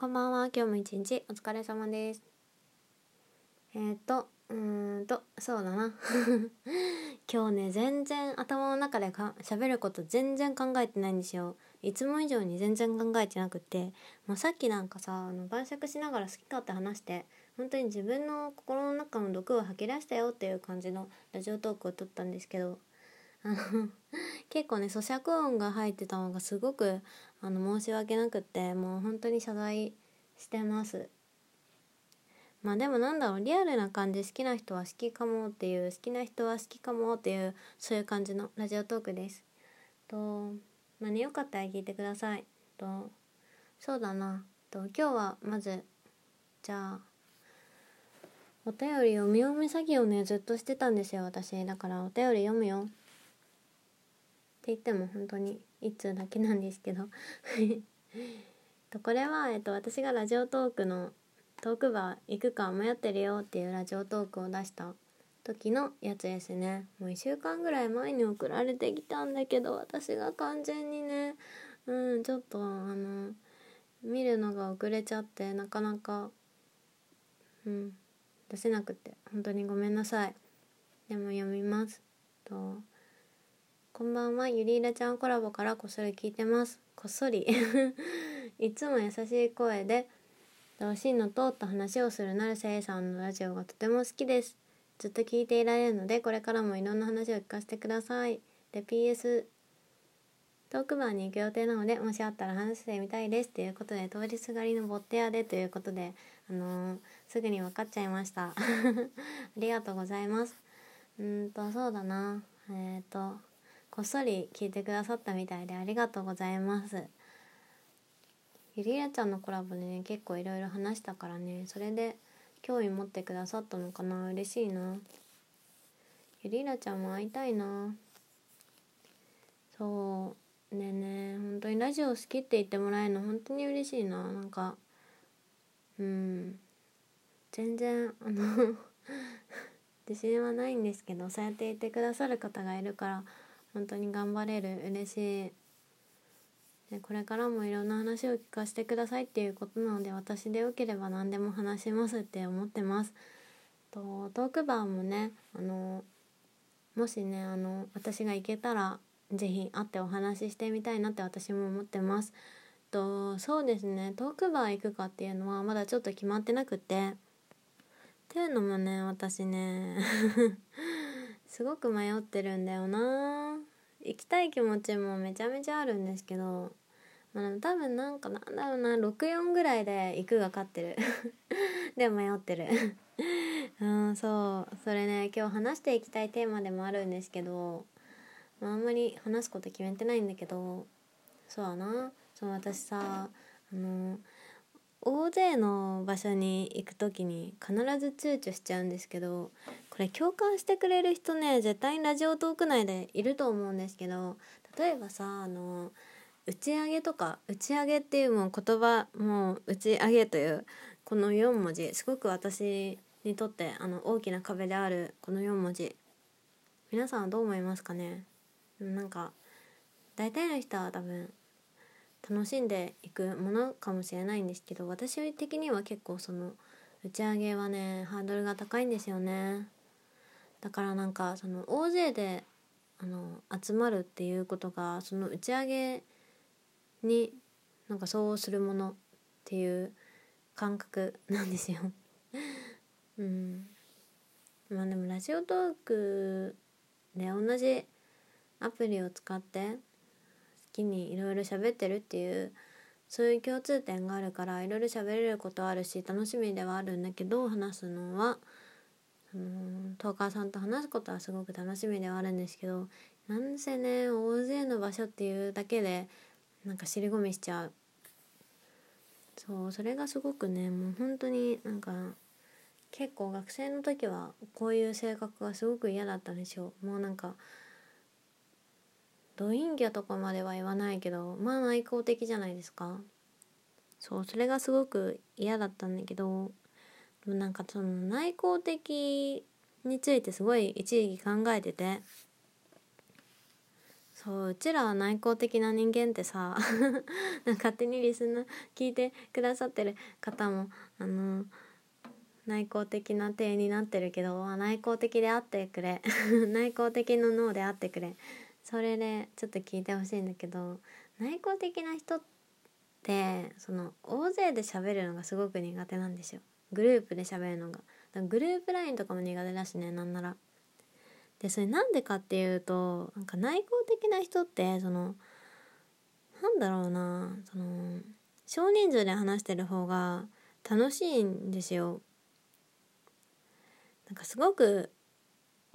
こんばんは。今日も一日お疲れ様です。えー、っと、うーんと、そうだな。今日ね、全然頭の中でか喋ること全然考えてないんですよ。いつも以上に全然考えてなくって、もうさっきなんかさ、あの晩酌しながら好き勝手話して、本当に自分の心の中の毒を吐き出したよっていう感じのラジオトークを撮ったんですけど、あ の結構ね咀嚼音が入ってたのがすごくあの申し訳なくってもう本当に謝罪してます。まあでもなんだろうリアルな感じ好きな人は好きかもっていう好きな人は好きかもっていうそういう感じのラジオトークです。とまあねよかったら聞いてください。とそうだな。と今日はまずじゃあお便り読み読み詐欺をねずっとしてたんですよ私。だからお便り読むよ。って言っても本当に1通だけなんですけど。とこれは、えっと、私がラジオトークのトークバー行くか迷ってるよっていうラジオトークを出した時のやつですね。もう1週間ぐらい前に送られてきたんだけど私が完全にねうんちょっとあの見るのが遅れちゃってなかなかうん出せなくて本当にごめんなさい。でも読みます。とこんばんは。ゆりいらちゃんコラボからこっそり聞いてます。こっそり。いつも優しい声で芯の通った話をする成瀬さんのラジオがとても好きです。ずっと聞いていられるのでこれからもいろんな話を聞かせてください。で PS トークバーに行く予定なのでもしあったら話してみたいです。ということで通りすがりのボッテアで。ということであのー、すぐに分かっちゃいました。ありがとうございます。うんとそうだな。えっ、ー、とこっそり聞いてくださったみたいでありがとうございます。ゆりやちゃんのコラボでね結構いろいろ話したからねそれで興味持ってくださったのかな？嬉しいな。ゆりらちゃんも会いたいな。そう。ねね本当にラジオ好きって言ってもらえるの本当に嬉しいな。なんかうん。全然あの 自信はないんですけどそうやって言ってくださる方がいるから本当に頑張れる嬉しい。でこれからもいろんな話を聞かせてくださいっていうことなので私でよければ何でも話しますって思ってます。とトークバーもねあのもしねあの私が行けたら是非会ってお話ししてみたいなって私も思ってます。とそうですねトークバー行くかっていうのはまだちょっと決まってなくて。っていうのもね私ね すごく迷ってるんだよな。行きたい気持ちもめちゃめちゃあるんですけど、まあ、多分なんかなんだろうな64ぐらいで行くが勝ってる。でも迷ってる。うんそう。それね今日話していきたいテーマでもあるんですけど、まあ、あんまり話すこと決めてないんだけどそうだな。そう私さあの大勢の場所に行く時に必ず躊躇しちゃうんですけどこれ共感してくれる人ね絶対にラジオトーク内でいると思うんですけど例えばさあの打ち上げとか打ち上げっていうもう言葉もう打ち上げというこの4文字すごく私にとってあの大きな壁であるこの4文字。皆さんはどう思いますかね？なんか大体の人は多分楽しんでいくものかもしれないんですけど私的には結構その打ち上げはねハードルが高いんですよね。だからなんかその大勢であの集まるっていうことがその打ち上げになんかそうするものっていう感覚なんですよ。うん。まあでもラジオトークで同じアプリを使ってきにいろいろ喋ってるっていうそういう共通点があるからいろいろ喋れることあるし楽しみではあるんだけど話すのはそのトーカーさんと話すことはすごく楽しみではあるんですけどなんせね大勢の場所っていうだけでなんか尻込みしちゃう。そうそれがすごくねもう本当になんか結構学生の時はこういう性格がすごく嫌だったんですよ。もうなんかドインギャとかまでは言わないけどまあ内向的じゃないですか。そうそれがすごく嫌だったんだけどでもなんかその内向的についてすごい一時期考えててそううちらは内向的な人間ってさ勝手にリスナー聞いてくださってる方もあの内向的な体になってるけど内向的であってくれ。内向的の脳であってくれ。それでちょっと聞いてほしいんだけど内向的な人ってその大勢で喋るのがすごく苦手なんですよ。グループで喋るのが。グループ LINE とかも苦手だしねなんなら。でそれなんでかっていうとなんか内向的な人ってそのなんだろうなその少人数で話してる方が楽しいんですよ。なんかすごく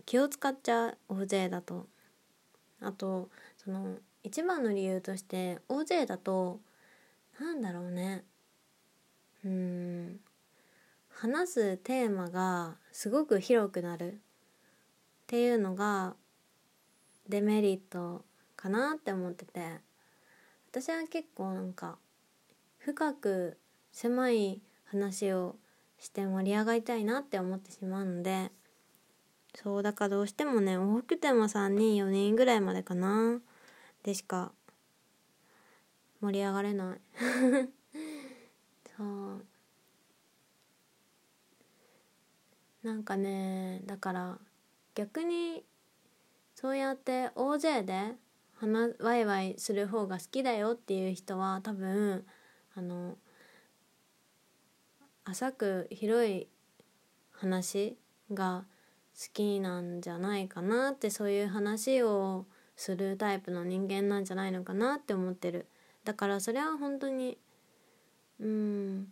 気を使っちゃう大勢だと。あとその一番の理由として大勢だとなんだろうね。うん。話すテーマがすごく広くなる。っていうのがデメリットかなって思ってて。私は結構なんか深く狭い話をして盛り上がりたいなって思ってしまうのでそうだからどうしてもね多くても3人4人ぐらいまでかな。でしか盛り上がれない。そう。なんかねだから逆にそうやって大勢で話ワイワイする方が好きだよっていう人は多分あの浅く広い話がきなんじゃないかなってそういう話をするタイプの人間なんじゃないのかなって思ってる。だからそれは本当にうん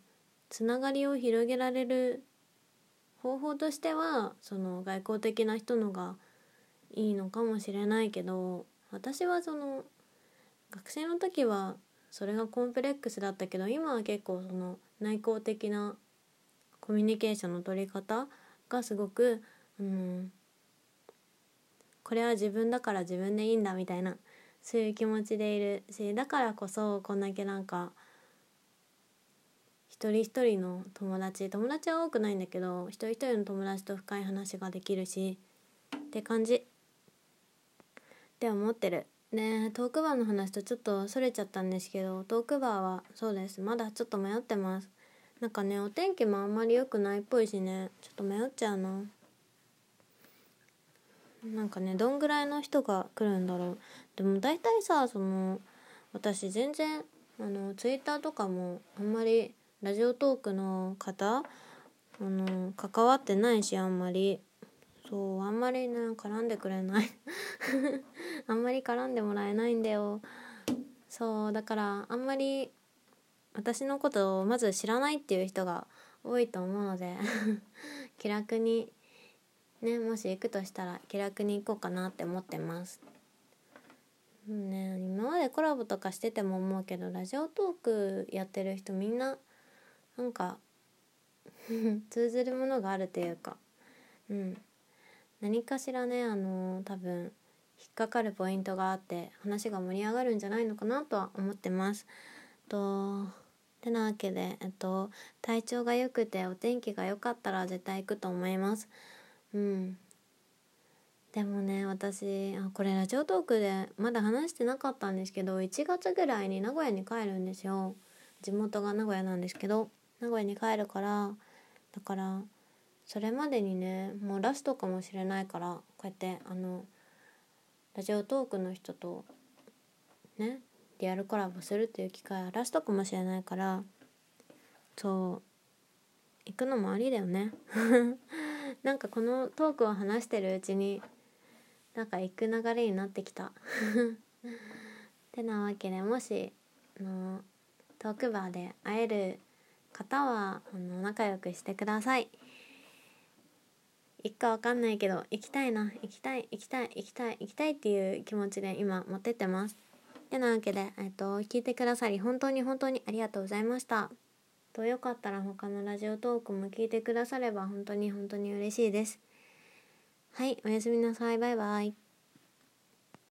つながりを広げられる方法としてはその外交的な人のがいいのかもしれないけど私はその学生の時はそれがコンプレックスだったけど今は結構その内向的なコミュニケーションの取り方がすごく、うん、これは自分だから自分でいいんだみたいなそういう気持ちでいるしだからこそこんだけなんか一人一人の友達友達は多くないんだけど一人一人の友達と深い話ができるしって感じ。って思ってる。ねトークバーの話とちょっとそれちゃったんですけどトークバーはそうです。まだちょっと迷ってます。なんかねお天気もあんまり良くないっぽいしね。ちょっと迷っちゃうななんかねどんぐらいの人が来るんだろう。でも大体さその私全然あのツイッターとかもあんまりラジオトークの方あの関わってないしあんまり。そうあんまりね絡んでくれない。あんまり絡んでもらえないんだよ。そうだからあんまり私のことをまず知らないっていう人が多いと思うので 気楽にねもし行くとしたら気楽に行こうかなって思ってますね今までコラボとかしてても思うけどラジオトークやってる人みんななんか 通ずるものがあるというかうん何かしらねあの多分引っかかるポイントがあって話が盛り上がるんじゃないのかなとは思ってます。とてなわけで、えっと、体調が良くてお天気が良かったら絶対行くと思います。うん。でもね私あこれラジオトークでまだ話してなかったんですけど1月ぐらいに名古屋に帰るんですよ地元が名古屋なんですけど名古屋に帰るからだからそれまでにねもうラストかもしれないからこうやってあのラジオトークの人とねリアルコラボするっていう機会はラストかもしれないからそう行くのもありだよねなんかこのトークを話してるうちになんか行く流れになってきた。てなわけでもしのトークバーで会える方はあの仲良くしてください。行くかわかんないけど行きたいな。行きたい行きたい行きたい行きたいっていう気持ちで今持ってってます。てなわけで、えっと、聞いてくださり本当に本当にありがとうございました。とよかったら他のラジオトークも聞いてくだされば本当に本当に嬉しいです。はいおやすみなさい。バイバイ。